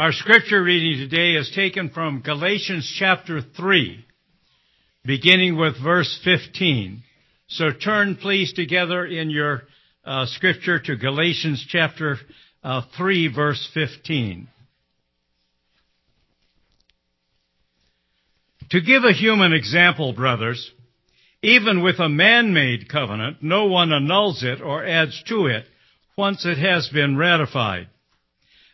Our scripture reading today is taken from Galatians chapter 3, beginning with verse 15. So turn please together in your uh, scripture to Galatians chapter uh, 3, verse 15. To give a human example, brothers, even with a man-made covenant, no one annuls it or adds to it once it has been ratified.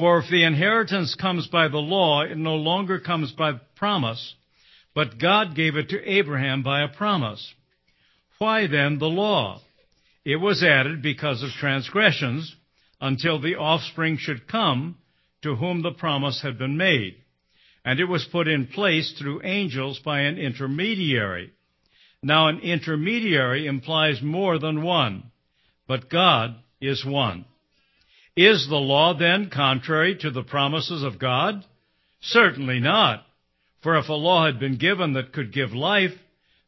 For if the inheritance comes by the law, it no longer comes by promise, but God gave it to Abraham by a promise. Why then the law? It was added because of transgressions until the offspring should come to whom the promise had been made. And it was put in place through angels by an intermediary. Now an intermediary implies more than one, but God is one. Is the law then contrary to the promises of God? Certainly not. For if a law had been given that could give life,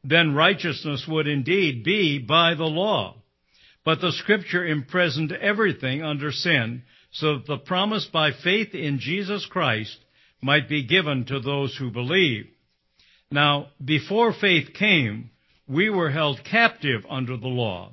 then righteousness would indeed be by the law. But the scripture imprisoned everything under sin, so that the promise by faith in Jesus Christ might be given to those who believe. Now, before faith came, we were held captive under the law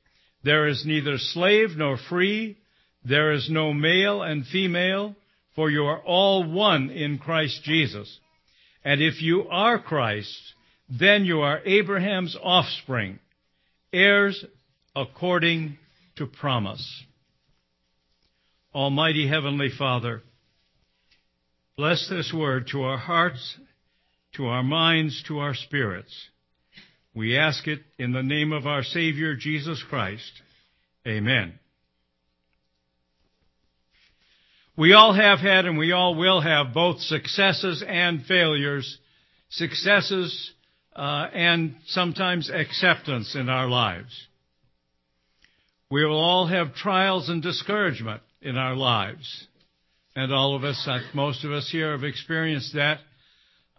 there is neither slave nor free. There is no male and female, for you are all one in Christ Jesus. And if you are Christ, then you are Abraham's offspring, heirs according to promise. Almighty Heavenly Father, bless this word to our hearts, to our minds, to our spirits. We ask it in the name of our Savior, Jesus Christ. Amen. We all have had and we all will have both successes and failures, successes uh, and sometimes acceptance in our lives. We will all have trials and discouragement in our lives. And all of us, most of us here have experienced that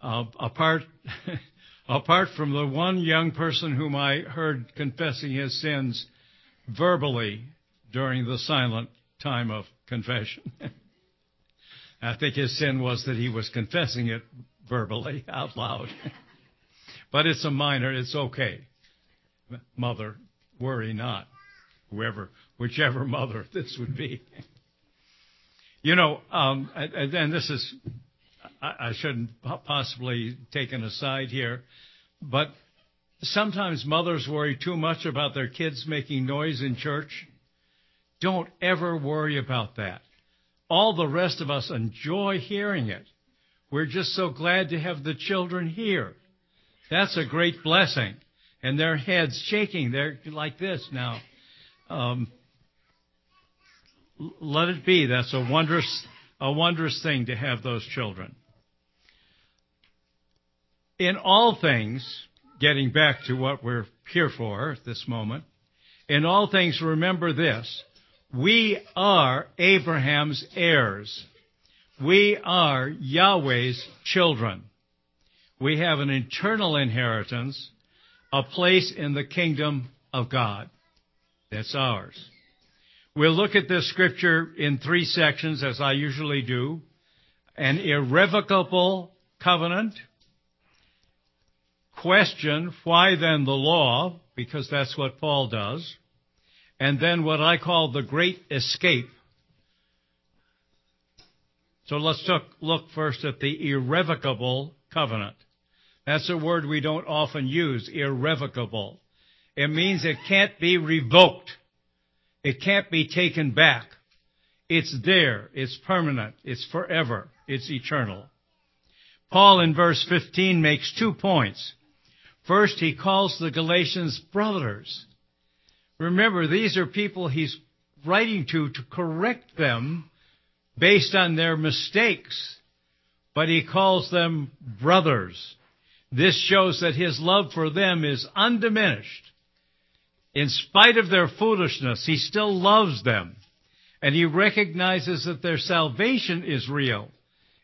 uh, apart apart from the one young person whom I heard confessing his sins verbally during the silent time of confession. I think his sin was that he was confessing it verbally out loud. but it's a minor, it's okay. Mother, worry not. Whoever, whichever mother this would be. you know, um, and, and this is I, shouldn't possibly take an aside here, but sometimes mothers worry too much about their kids making noise in church. Don't ever worry about that. All the rest of us enjoy hearing it. We're just so glad to have the children here. That's a great blessing. And their heads shaking. They're like this now. Um, let it be. That's a wondrous, a wondrous thing to have those children. In all things, getting back to what we're here for at this moment, in all things remember this. We are Abraham's heirs. We are Yahweh's children. We have an eternal inheritance, a place in the kingdom of God. That's ours. We'll look at this scripture in three sections, as I usually do. An irrevocable covenant, question, why then the law? Because that's what Paul does. And then what I call the great escape. So let's look, look first at the irrevocable covenant. That's a word we don't often use, irrevocable. It means it can't be revoked. It can't be taken back. It's there. It's permanent. It's forever. It's eternal. Paul in verse 15 makes two points. First, he calls the Galatians brothers. Remember, these are people he's writing to to correct them based on their mistakes, but he calls them brothers. This shows that his love for them is undiminished. In spite of their foolishness, he still loves them, and he recognizes that their salvation is real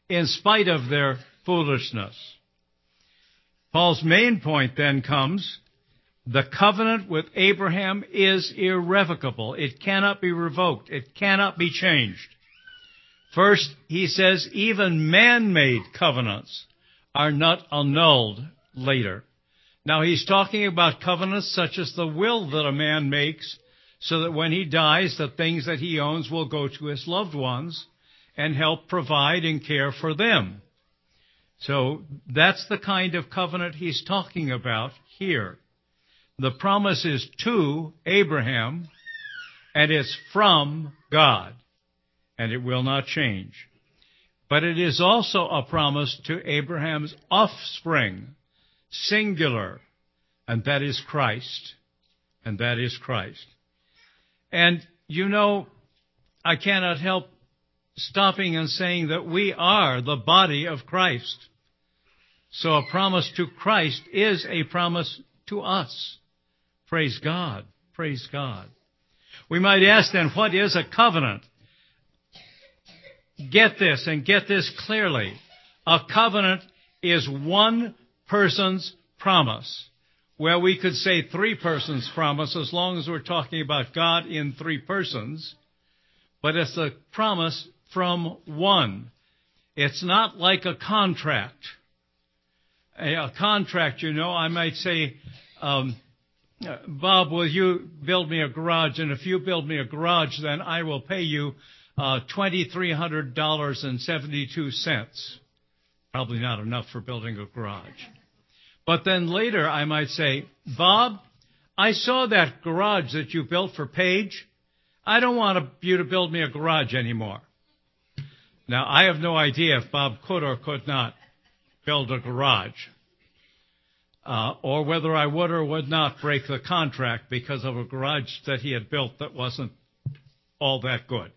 in spite of their foolishness. Paul's main point then comes the covenant with Abraham is irrevocable. It cannot be revoked. It cannot be changed. First, he says even man-made covenants are not annulled later. Now he's talking about covenants such as the will that a man makes so that when he dies, the things that he owns will go to his loved ones and help provide and care for them. So that's the kind of covenant he's talking about here. The promise is to Abraham, and it's from God, and it will not change. But it is also a promise to Abraham's offspring, singular, and that is Christ. And that is Christ. And you know, I cannot help stopping and saying that we are the body of Christ. So a promise to Christ is a promise to us. Praise God. Praise God. We might ask then, what is a covenant? Get this and get this clearly. A covenant is one person's promise. Well, we could say three persons' promise as long as we're talking about God in three persons, but it's a promise from one. It's not like a contract. A, a contract, you know, I might say, um, Bob, will you build me a garage? And if you build me a garage, then I will pay you uh, $2,300.72. Probably not enough for building a garage. But then later I might say, Bob, I saw that garage that you built for Paige. I don't want you to build me a garage anymore. Now, I have no idea if Bob could or could not build a garage uh, or whether I would or would not break the contract because of a garage that he had built that wasn't all that good.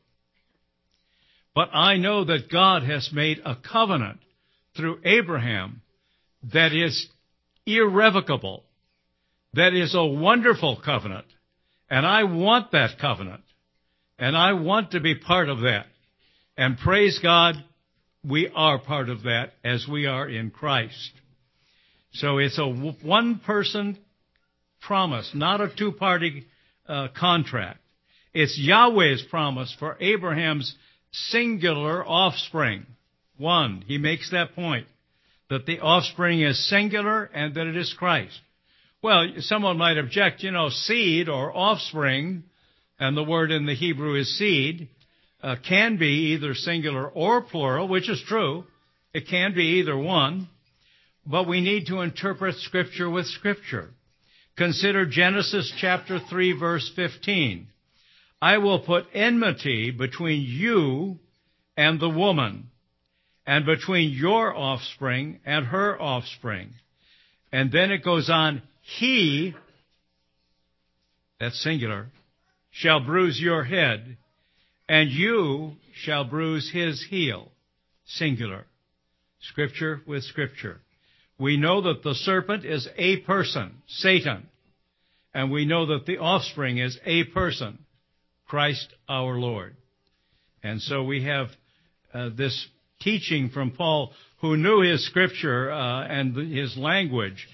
But I know that God has made a covenant through Abraham that is irrevocable, that is a wonderful covenant, and I want that covenant, and I want to be part of that. And praise God, we are part of that as we are in Christ. So it's a one person promise, not a two party uh, contract. It's Yahweh's promise for Abraham's singular offspring. One, he makes that point that the offspring is singular and that it is Christ. Well, someone might object, you know, seed or offspring, and the word in the Hebrew is seed, uh, can be either singular or plural, which is true. It can be either one. But we need to interpret Scripture with Scripture. Consider Genesis chapter 3 verse 15. I will put enmity between you and the woman, and between your offspring and her offspring. And then it goes on, he, that's singular, shall bruise your head, and you shall bruise his heel. Singular. Scripture with scripture we know that the serpent is a person, Satan. And we know that the offspring is a person, Christ our Lord. And so we have uh, this teaching from Paul, who knew his scripture uh, and his language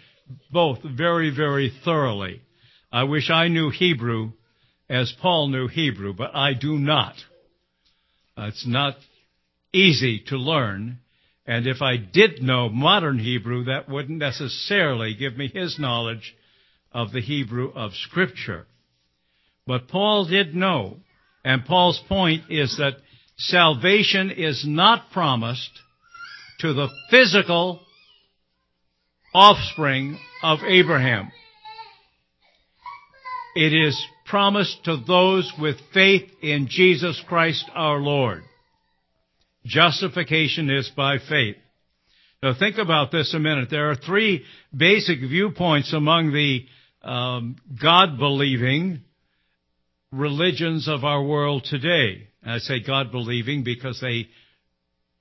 both very, very thoroughly. I wish I knew Hebrew as Paul knew Hebrew, but I do not. Uh, it's not easy to learn, and if I did know modern Hebrew, that wouldn't necessarily give me his knowledge of the Hebrew of Scripture. But Paul did know. And Paul's point is that salvation is not promised to the physical offspring of Abraham. It is promised to those with faith in Jesus Christ our Lord. Justification is by faith. Now think about this a minute. There are three basic viewpoints among the um, God-believing religions of our world today. And I say God-believing because they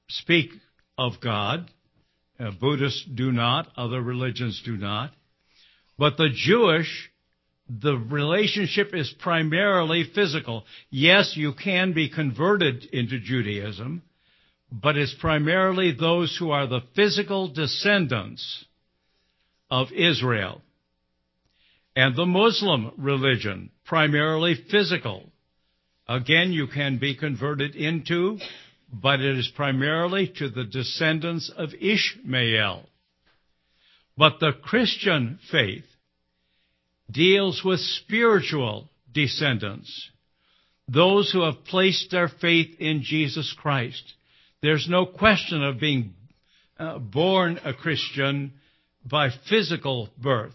speak of God. Uh, Buddhists do not. Other religions do not. But the Jewish, the relationship is primarily physical. Yes, you can be converted into Judaism, but it's primarily those who are the physical descendants of Israel. And the Muslim religion, primarily physical. Again, you can be converted into, but it is primarily to the descendants of Ishmael. But the Christian faith deals with spiritual descendants, those who have placed their faith in Jesus Christ. There's no question of being uh, born a Christian by physical birth.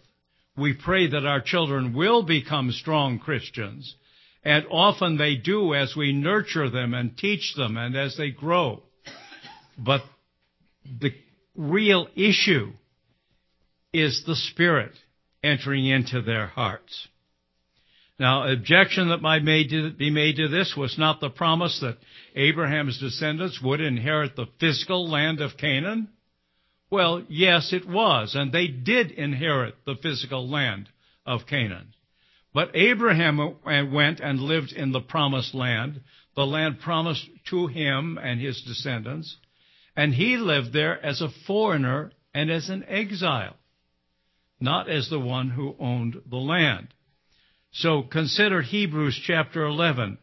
We pray that our children will become strong Christians, and often they do as we nurture them and teach them and as they grow. But the real issue is the Spirit entering into their hearts. Now, objection that might be made to this was not the promise that Abraham's descendants would inherit the physical land of Canaan. Well, yes, it was, and they did inherit the physical land of Canaan. But Abraham went and lived in the promised land, the land promised to him and his descendants, and he lived there as a foreigner and as an exile, not as the one who owned the land. So consider Hebrews chapter 11.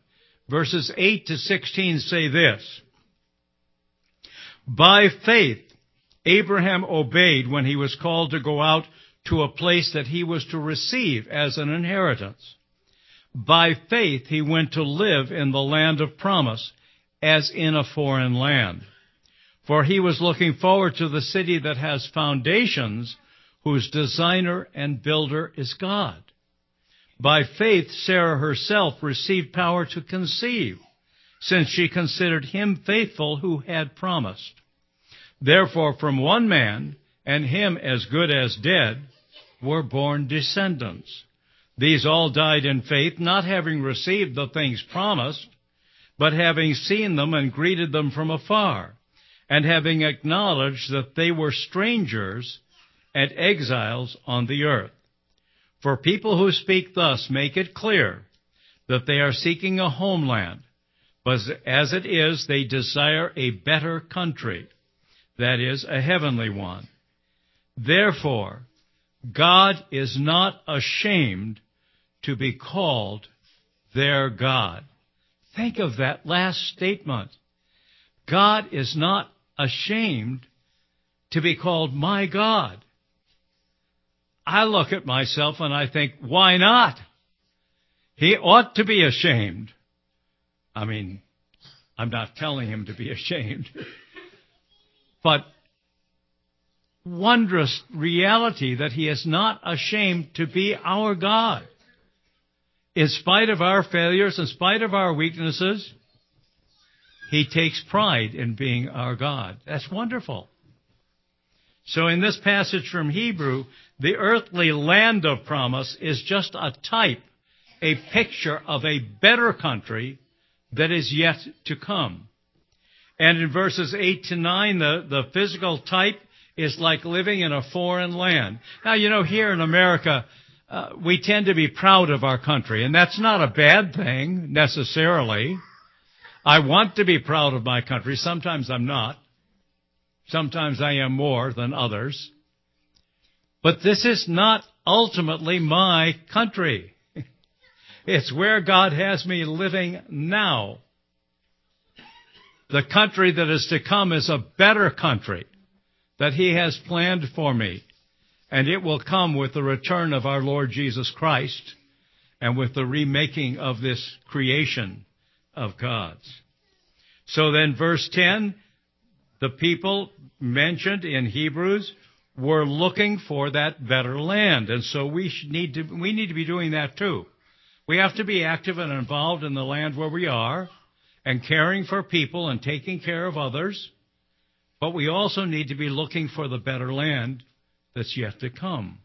Verses 8 to 16 say this. By faith, Abraham obeyed when he was called to go out to a place that he was to receive as an inheritance. By faith, he went to live in the land of promise as in a foreign land. For he was looking forward to the city that has foundations, whose designer and builder is God. By faith, Sarah herself received power to conceive, since she considered him faithful who had promised. Therefore, from one man, and him as good as dead, were born descendants. These all died in faith, not having received the things promised, but having seen them and greeted them from afar, and having acknowledged that they were strangers and exiles on the earth. For people who speak thus make it clear that they are seeking a homeland, but as it is, they desire a better country, that is, a heavenly one. Therefore, God is not ashamed to be called their God. Think of that last statement. God is not ashamed to be called my God. I look at myself and I think, why not? He ought to be ashamed. I mean, I'm not telling him to be ashamed. but wondrous reality that he is not ashamed to be our God. In spite of our failures, in spite of our weaknesses, he takes pride in being our God. That's wonderful. So in this passage from Hebrew, the earthly land of promise is just a type, a picture of a better country that is yet to come. And in verses 8 to 9, the, the physical type is like living in a foreign land. Now, you know, here in America, uh, we tend to be proud of our country, and that's not a bad thing necessarily. I want to be proud of my country. Sometimes I'm not. Sometimes I am more than others. But this is not ultimately my country. It's where God has me living now. The country that is to come is a better country that He has planned for me. And it will come with the return of our Lord Jesus Christ and with the remaking of this creation of God's. So then verse 10, the people mentioned in Hebrews were looking for that better land. And so we need to, we need to be doing that too. We have to be active and involved in the land where we are and caring for people and taking care of others. But we also need to be looking for the better land that's yet to come.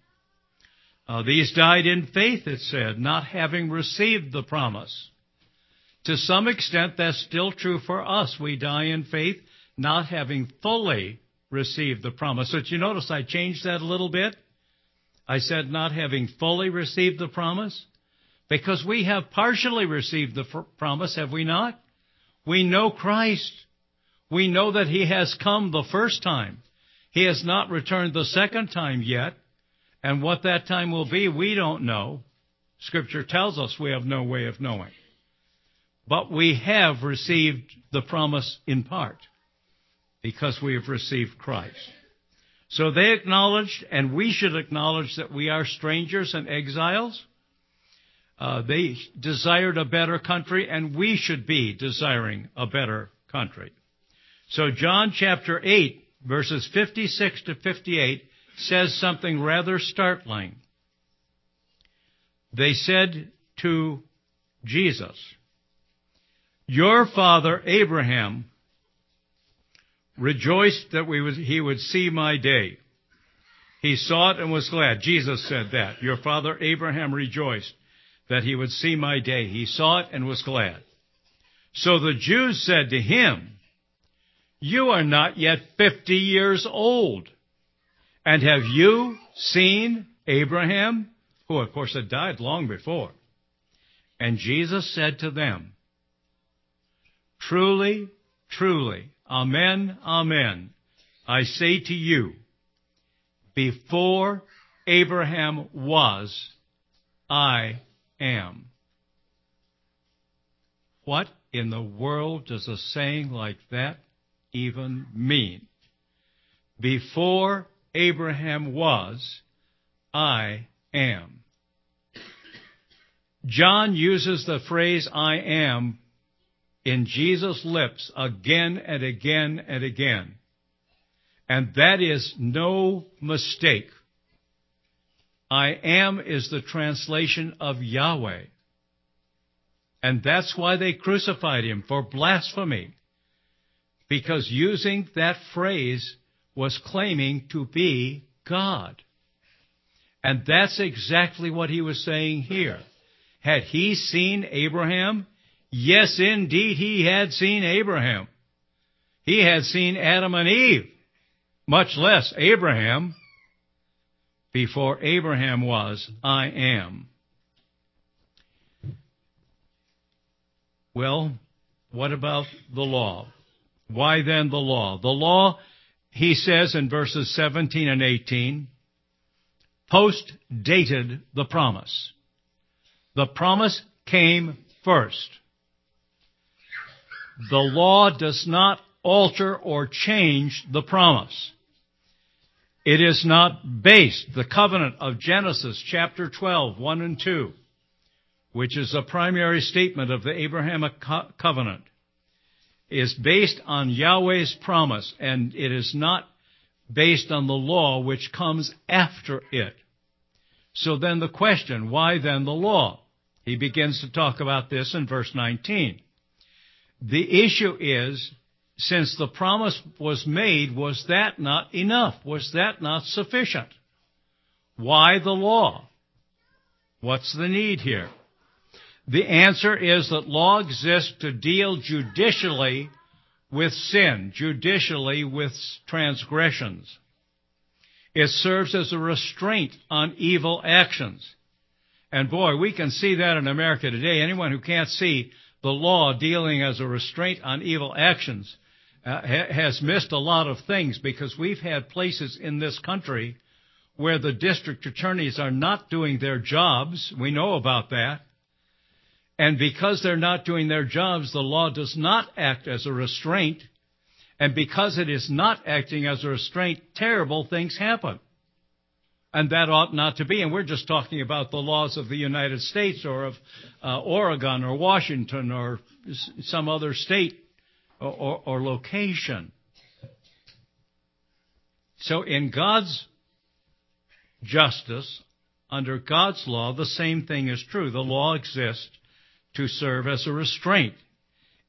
Uh, these died in faith, it said, not having received the promise. To some extent, that's still true for us. We die in faith, not having fully received the promise. So, you notice I changed that a little bit? I said not having fully received the promise. Because we have partially received the promise, have we not? We know Christ. We know that He has come the first time. He has not returned the second time yet. And what that time will be, we don't know. Scripture tells us we have no way of knowing. But we have received the promise in part because we have received Christ. So they acknowledged, and we should acknowledge that we are strangers and exiles. Uh, they desired a better country, and we should be desiring a better country. So John chapter 8, verses 56 to 58, says something rather startling. They said to Jesus, Your father Abraham rejoiced that he would see my day. He saw it and was glad. Jesus said that. Your father Abraham rejoiced that he would see my day. He saw it and was glad. So the Jews said to him, You are not yet fifty years old. And have you seen Abraham? Who, of course, had died long before. And Jesus said to them, Truly, truly, amen, amen, I say to you, before Abraham was, I am. What in the world does a saying like that even mean? Before Abraham was, I am. John uses the phrase I am in Jesus' lips again and again and again. And that is no mistake. I am is the translation of Yahweh. And that's why they crucified him for blasphemy. Because using that phrase was claiming to be God. And that's exactly what he was saying here. Had he seen Abraham? Yes, indeed, he had seen Abraham. He had seen Adam and Eve, much less Abraham. Before Abraham was, I am. Well, what about the law? Why then the law? The law he says in verses 17 and 18, post dated the promise. The promise came first. The law does not alter or change the promise. It is not based, the covenant of Genesis chapter 12, 1 and 2, which is a primary statement of the Abrahamic co- covenant, is based on Yahweh's promise, and it is not based on the law which comes after it. So then the question, why then the law? He begins to talk about this in verse 19. The issue is, since the promise was made, was that not enough? Was that not sufficient? Why the law? What's the need here? The answer is that law exists to deal judicially with sin, judicially with transgressions. It serves as a restraint on evil actions. And boy, we can see that in America today. Anyone who can't see the law dealing as a restraint on evil actions uh, ha- has missed a lot of things because we've had places in this country where the district attorneys are not doing their jobs. We know about that. And because they're not doing their jobs, the law does not act as a restraint. And because it is not acting as a restraint, terrible things happen. And that ought not to be. And we're just talking about the laws of the United States or of uh, Oregon or Washington or some other state or, or, or location. So in God's justice, under God's law, the same thing is true. The law exists to serve as a restraint.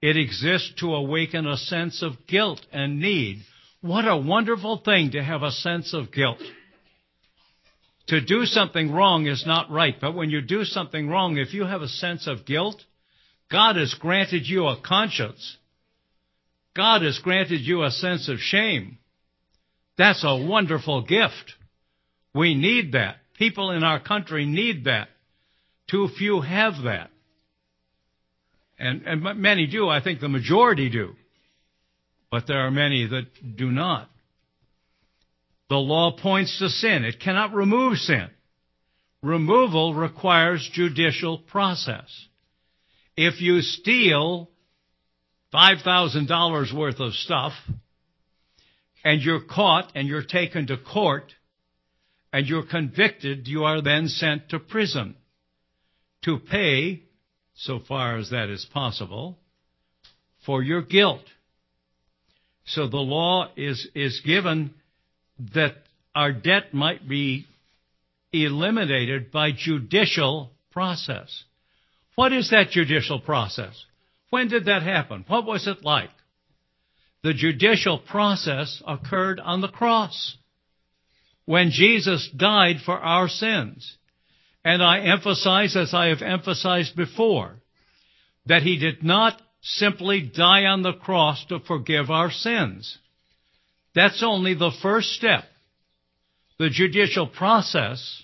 It exists to awaken a sense of guilt and need. What a wonderful thing to have a sense of guilt. To do something wrong is not right, but when you do something wrong, if you have a sense of guilt, God has granted you a conscience. God has granted you a sense of shame. That's a wonderful gift. We need that. People in our country need that. Too few have that. And, and many do. I think the majority do. But there are many that do not. The law points to sin. It cannot remove sin. Removal requires judicial process. If you steal $5,000 worth of stuff and you're caught and you're taken to court and you're convicted, you are then sent to prison to pay, so far as that is possible, for your guilt. So the law is, is given that our debt might be eliminated by judicial process. What is that judicial process? When did that happen? What was it like? The judicial process occurred on the cross when Jesus died for our sins. And I emphasize, as I have emphasized before, that he did not simply die on the cross to forgive our sins. That's only the first step. The judicial process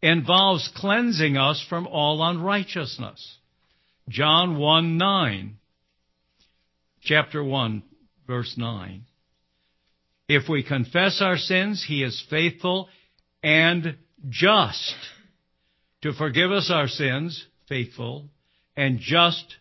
involves cleansing us from all unrighteousness. John 1 9, chapter 1, verse 9. If we confess our sins, He is faithful and just to forgive us our sins, faithful, and just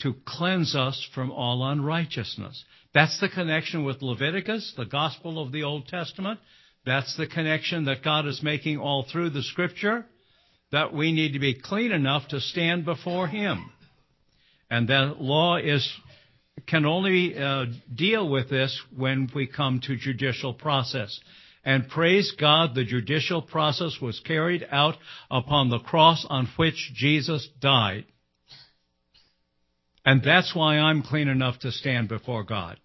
to cleanse us from all unrighteousness. That's the connection with Leviticus, the gospel of the Old Testament. That's the connection that God is making all through the scripture, that we need to be clean enough to stand before Him. And that law is, can only uh, deal with this when we come to judicial process. And praise God, the judicial process was carried out upon the cross on which Jesus died. And that's why I'm clean enough to stand before God.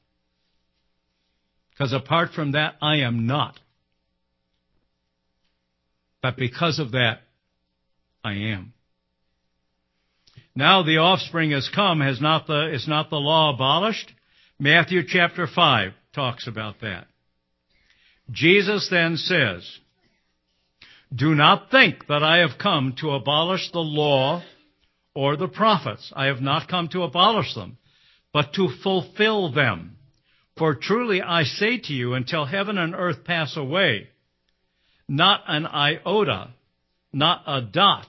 Because apart from that, I am not. But because of that, I am. Now the offspring has come, has not the, is not the law abolished? Matthew chapter 5 talks about that. Jesus then says, Do not think that I have come to abolish the law or the prophets. I have not come to abolish them, but to fulfill them. For truly I say to you, until heaven and earth pass away, not an iota, not a dot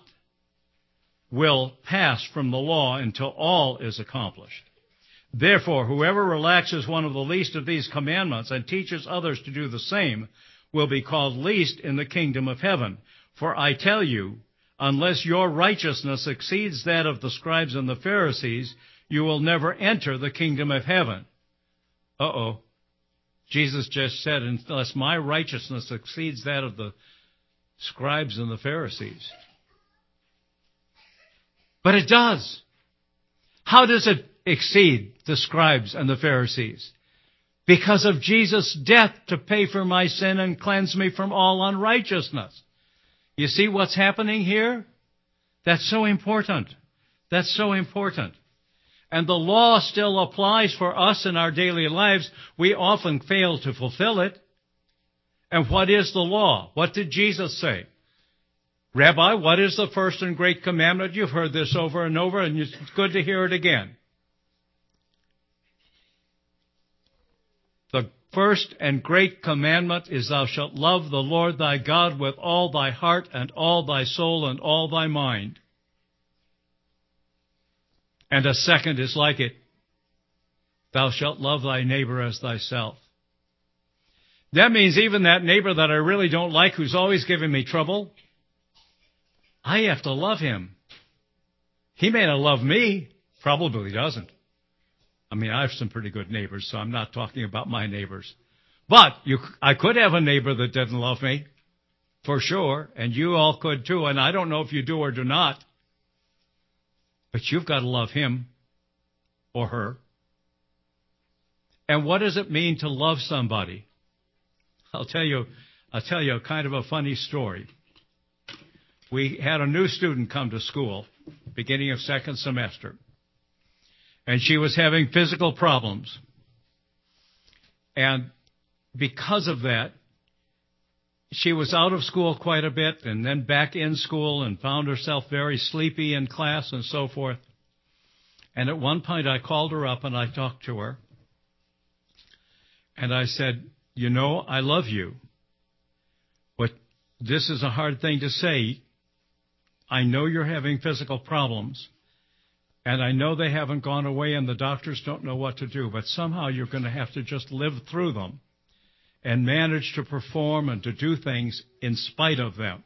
will pass from the law until all is accomplished. Therefore, whoever relaxes one of the least of these commandments and teaches others to do the same will be called least in the kingdom of heaven. For I tell you, Unless your righteousness exceeds that of the scribes and the Pharisees, you will never enter the kingdom of heaven. Uh oh. Jesus just said, unless my righteousness exceeds that of the scribes and the Pharisees. But it does. How does it exceed the scribes and the Pharisees? Because of Jesus' death to pay for my sin and cleanse me from all unrighteousness. You see what's happening here? That's so important. That's so important. And the law still applies for us in our daily lives. We often fail to fulfill it. And what is the law? What did Jesus say? Rabbi, what is the first and great commandment? You've heard this over and over, and it's good to hear it again. The first and great commandment is thou shalt love the Lord thy God with all thy heart and all thy soul and all thy mind. And a second is like it. Thou shalt love thy neighbor as thyself. That means even that neighbor that I really don't like who's always giving me trouble, I have to love him. He may not love me, probably doesn't. I mean, I have some pretty good neighbors, so I'm not talking about my neighbors. But you, I could have a neighbor that didn't love me, for sure, and you all could too, and I don't know if you do or do not. But you've got to love him or her. And what does it mean to love somebody? I'll tell you, I'll tell you a kind of a funny story. We had a new student come to school, beginning of second semester, and she was having physical problems. And because of that, she was out of school quite a bit and then back in school and found herself very sleepy in class and so forth. And at one point I called her up and I talked to her. And I said, you know, I love you. But this is a hard thing to say. I know you're having physical problems. And I know they haven't gone away and the doctors don't know what to do, but somehow you're going to have to just live through them and manage to perform and to do things in spite of them.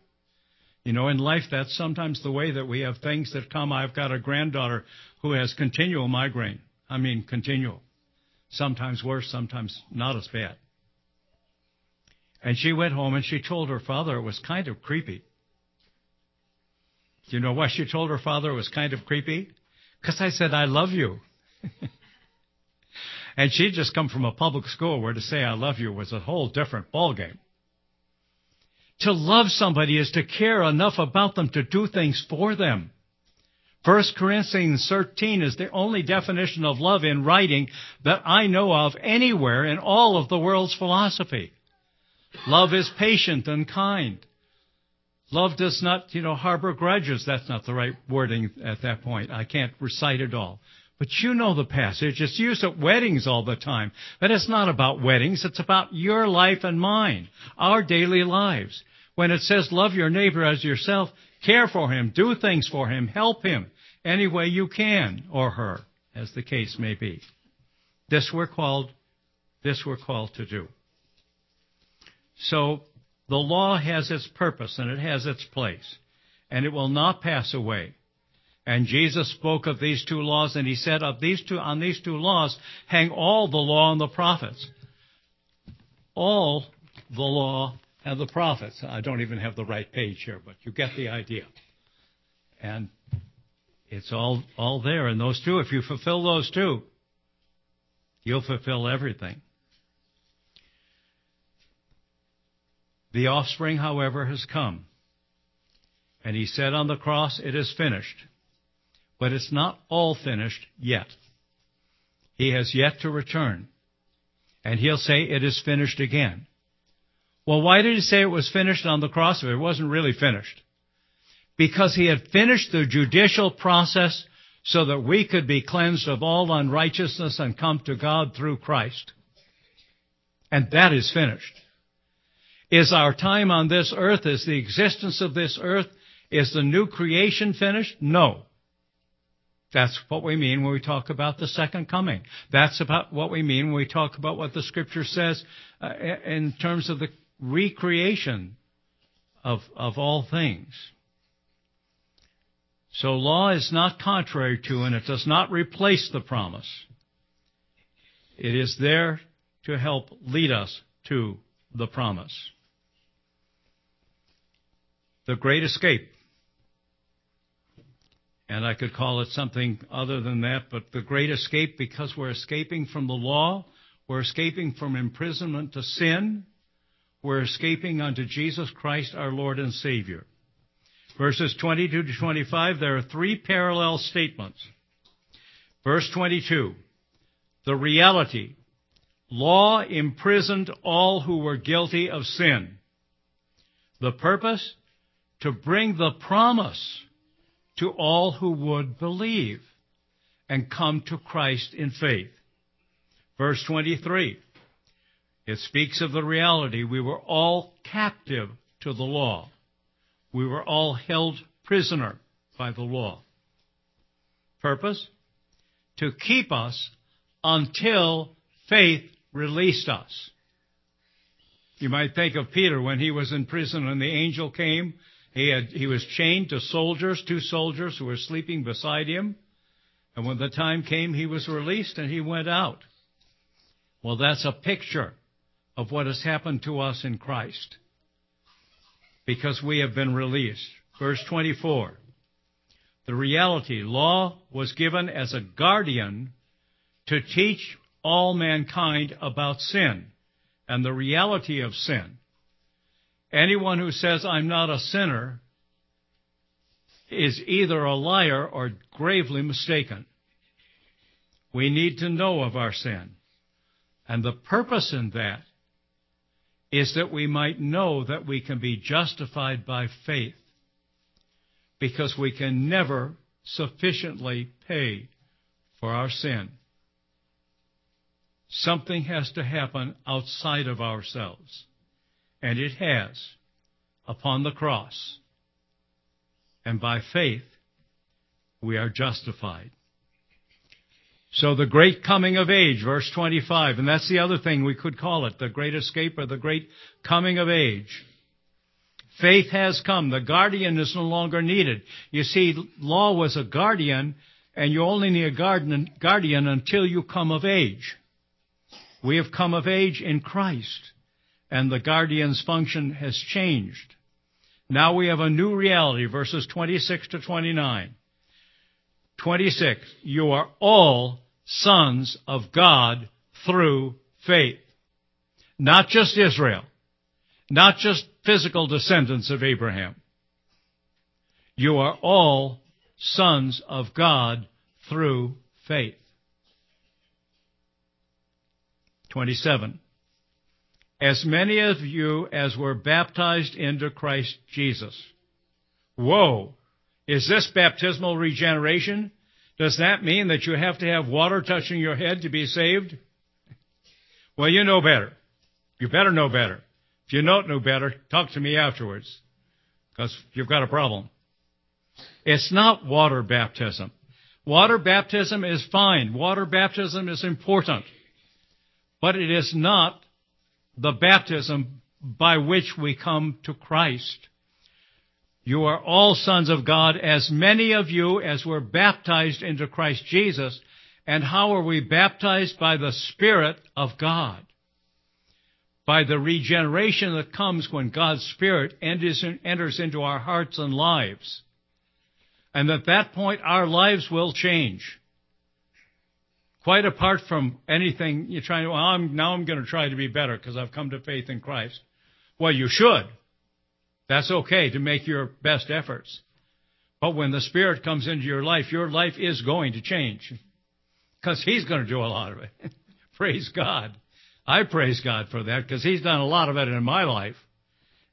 You know, in life, that's sometimes the way that we have things that come. I've got a granddaughter who has continual migraine. I mean, continual. Sometimes worse, sometimes not as bad. And she went home and she told her father it was kind of creepy. Do you know why she told her father it was kind of creepy? Because I said, I love you. and she'd just come from a public school where to say I love you was a whole different ballgame. To love somebody is to care enough about them to do things for them. 1 Corinthians 13 is the only definition of love in writing that I know of anywhere in all of the world's philosophy. Love is patient and kind. Love does not, you know, harbor grudges. That's not the right wording at that point. I can't recite it all. But you know the passage. It's used at weddings all the time. But it's not about weddings. It's about your life and mine, our daily lives. When it says love your neighbor as yourself, care for him, do things for him, help him any way you can, or her, as the case may be. This we're called, this we're called to do. So the law has its purpose and it has its place, and it will not pass away. And Jesus spoke of these two laws, and he said, "Of these two, on these two laws hang all the law and the prophets." All the law and the prophets. I don't even have the right page here, but you get the idea. And it's all all there in those two. If you fulfill those two, you'll fulfill everything. The offspring, however, has come. And he said on the cross, It is finished. But it's not all finished yet. He has yet to return. And he'll say, It is finished again. Well, why did he say it was finished on the cross if it wasn't really finished? Because he had finished the judicial process so that we could be cleansed of all unrighteousness and come to God through Christ. And that is finished. Is our time on this earth, is the existence of this earth, is the new creation finished? No. That's what we mean when we talk about the second coming. That's about what we mean when we talk about what the scripture says uh, in terms of the recreation of, of all things. So law is not contrary to and it does not replace the promise. It is there to help lead us to the promise the great escape. And I could call it something other than that, but the great escape because we're escaping from the law, we're escaping from imprisonment to sin, we're escaping unto Jesus Christ our Lord and Savior. Verses 22 to 25, there are three parallel statements. Verse 22, the reality. Law imprisoned all who were guilty of sin. The purpose? to bring the promise to all who would believe and come to Christ in faith. Verse 23. It speaks of the reality we were all captive to the law. We were all held prisoner by the law. Purpose? To keep us until faith released us. You might think of Peter when he was in prison and the angel came he, had, he was chained to soldiers, two soldiers who were sleeping beside him. And when the time came, he was released and he went out. Well, that's a picture of what has happened to us in Christ because we have been released. Verse 24. The reality, law was given as a guardian to teach all mankind about sin and the reality of sin. Anyone who says, I'm not a sinner, is either a liar or gravely mistaken. We need to know of our sin. And the purpose in that is that we might know that we can be justified by faith because we can never sufficiently pay for our sin. Something has to happen outside of ourselves. And it has upon the cross. And by faith, we are justified. So the great coming of age, verse 25, and that's the other thing we could call it, the great escape or the great coming of age. Faith has come. The guardian is no longer needed. You see, law was a guardian, and you only need a guardian until you come of age. We have come of age in Christ, and the guardian's function has changed. Now we have a new reality, verses 26 to 29. 26. You are all sons of God through faith. Not just Israel. Not just physical descendants of Abraham. You are all sons of God through faith. 27. As many of you as were baptized into Christ Jesus. Whoa! Is this baptismal regeneration? Does that mean that you have to have water touching your head to be saved? Well, you know better. You better know better. If you don't know better, talk to me afterwards, because you've got a problem. It's not water baptism. Water baptism is fine. Water baptism is important. But it is not the baptism by which we come to Christ. You are all sons of God, as many of you as were baptized into Christ Jesus. And how are we baptized? By the Spirit of God. By the regeneration that comes when God's Spirit enters into our hearts and lives. And at that point, our lives will change. Quite apart from anything you're trying to, well, I'm, now I'm going to try to be better because I've come to faith in Christ. Well, you should. That's okay to make your best efforts. But when the Spirit comes into your life, your life is going to change. Because He's going to do a lot of it. praise God. I praise God for that because He's done a lot of it in my life.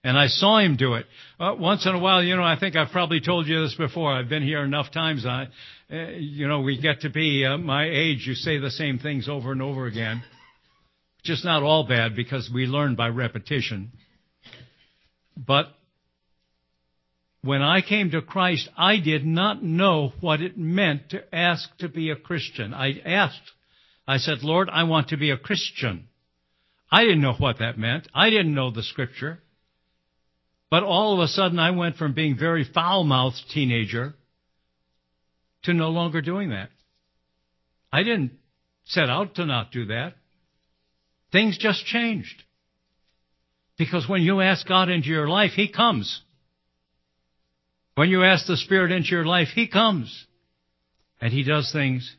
And I saw Him do it. Uh, once in a while, you know, I think I've probably told you this before. I've been here enough times. I, you know, we get to be uh, my age. You say the same things over and over again. Just not all bad because we learn by repetition. But when I came to Christ, I did not know what it meant to ask to be a Christian. I asked, I said, Lord, I want to be a Christian. I didn't know what that meant. I didn't know the scripture. But all of a sudden I went from being very foul-mouthed teenager to no longer doing that. I didn't set out to not do that. Things just changed. Because when you ask God into your life, He comes. When you ask the Spirit into your life, He comes and He does things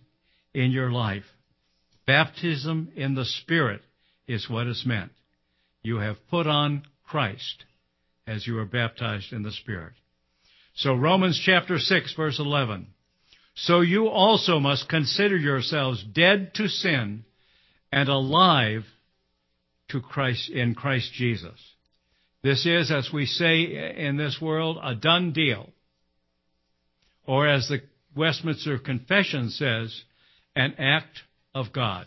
in your life. Baptism in the Spirit is what is meant. You have put on Christ as you are baptized in the Spirit. So Romans chapter 6 verse 11. So you also must consider yourselves dead to sin and alive to Christ in Christ Jesus. This is, as we say in this world, a done deal. Or as the Westminster Confession says, an act of God.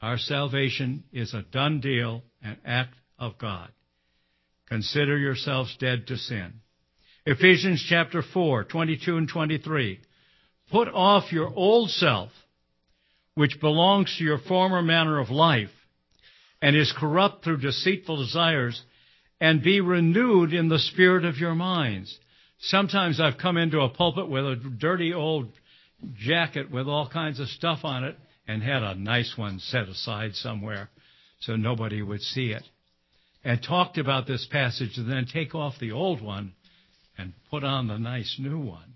Our salvation is a done deal, an act of God. Consider yourselves dead to sin. Ephesians chapter 4, 22 and 23. Put off your old self, which belongs to your former manner of life, and is corrupt through deceitful desires, and be renewed in the spirit of your minds. Sometimes I've come into a pulpit with a dirty old jacket with all kinds of stuff on it and had a nice one set aside somewhere so nobody would see it. And talked about this passage and then take off the old one and put on the nice new one.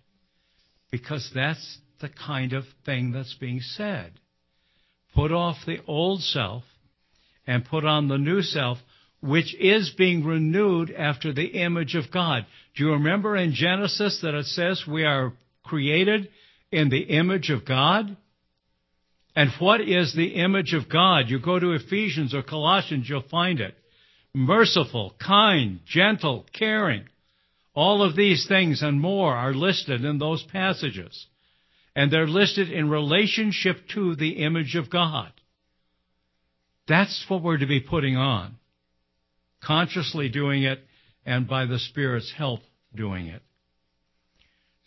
Because that's the kind of thing that's being said. Put off the old self and put on the new self, which is being renewed after the image of God. Do you remember in Genesis that it says we are created in the image of God? And what is the image of God? You go to Ephesians or Colossians, you'll find it. Merciful, kind, gentle, caring. All of these things and more are listed in those passages. And they're listed in relationship to the image of God. That's what we're to be putting on. Consciously doing it and by the Spirit's help doing it.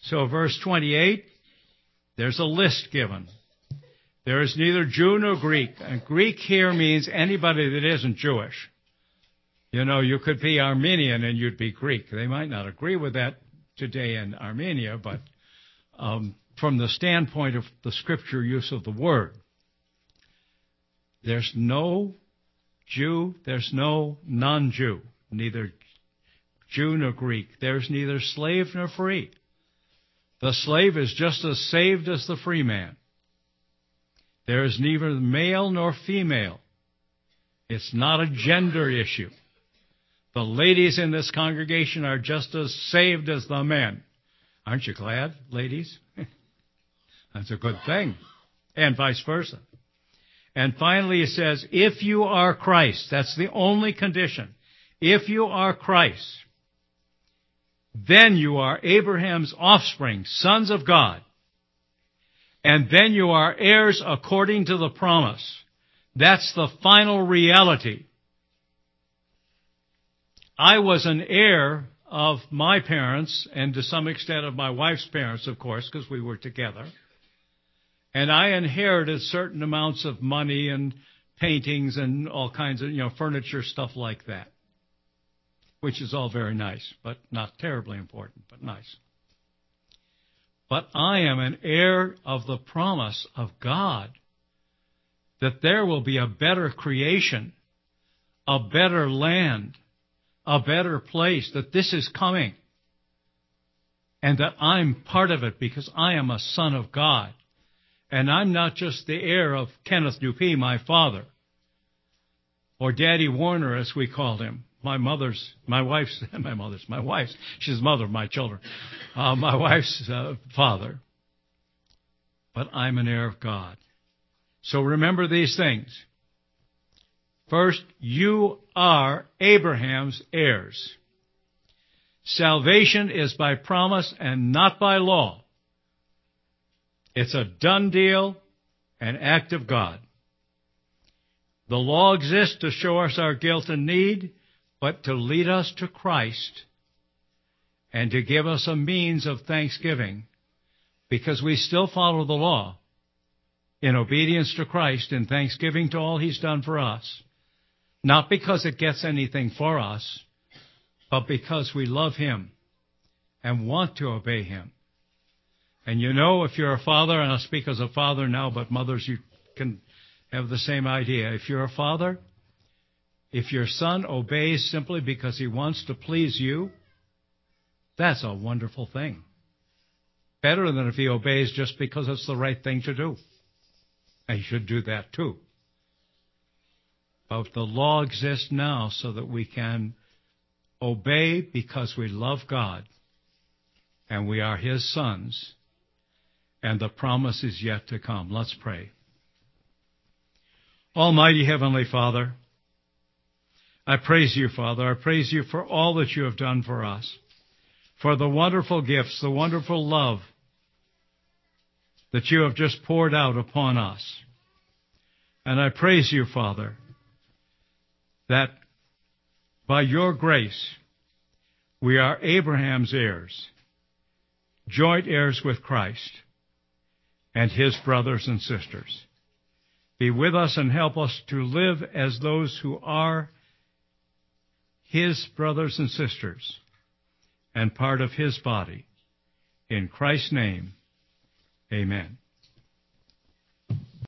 So verse 28, there's a list given. There is neither Jew nor Greek. And Greek here means anybody that isn't Jewish. You know, you could be Armenian and you'd be Greek. They might not agree with that today in Armenia, but um, from the standpoint of the scripture use of the word, there's no Jew, there's no non Jew, neither Jew nor Greek. There's neither slave nor free. The slave is just as saved as the free man. There is neither male nor female. It's not a gender issue. The ladies in this congregation are just as saved as the men. Aren't you glad, ladies? That's a good thing. And vice versa. And finally, he says, if you are Christ, that's the only condition. If you are Christ, then you are Abraham's offspring, sons of God. And then you are heirs according to the promise. That's the final reality. I was an heir of my parents and to some extent of my wife's parents, of course, because we were together. And I inherited certain amounts of money and paintings and all kinds of, you know, furniture, stuff like that. Which is all very nice, but not terribly important, but nice. But I am an heir of the promise of God that there will be a better creation, a better land, a better place, that this is coming. And that I'm part of it because I am a son of God. And I'm not just the heir of Kenneth Dupee, my father, or Daddy Warner, as we called him. My mother's, my wife's, my mother's, my wife's, she's the mother of my children, uh, my wife's uh, father. But I'm an heir of God. So remember these things. First, you are Abraham's heirs. Salvation is by promise and not by law. It's a done deal, an act of God. The law exists to show us our guilt and need, but to lead us to Christ and to give us a means of thanksgiving because we still follow the law in obedience to Christ and thanksgiving to all He's done for us. Not because it gets anything for us, but because we love Him and want to obey Him. And you know, if you're a father, and I speak as a father now, but mothers, you can have the same idea. If you're a father, if your son obeys simply because he wants to please you, that's a wonderful thing. Better than if he obeys just because it's the right thing to do. And he should do that too. But the law exists now so that we can obey because we love God and we are his sons and the promise is yet to come. Let's pray. Almighty Heavenly Father, I praise you, Father. I praise you for all that you have done for us, for the wonderful gifts, the wonderful love that you have just poured out upon us. And I praise you, Father, that by your grace we are Abraham's heirs, joint heirs with Christ and his brothers and sisters. Be with us and help us to live as those who are his brothers and sisters and part of his body. In Christ's name, amen.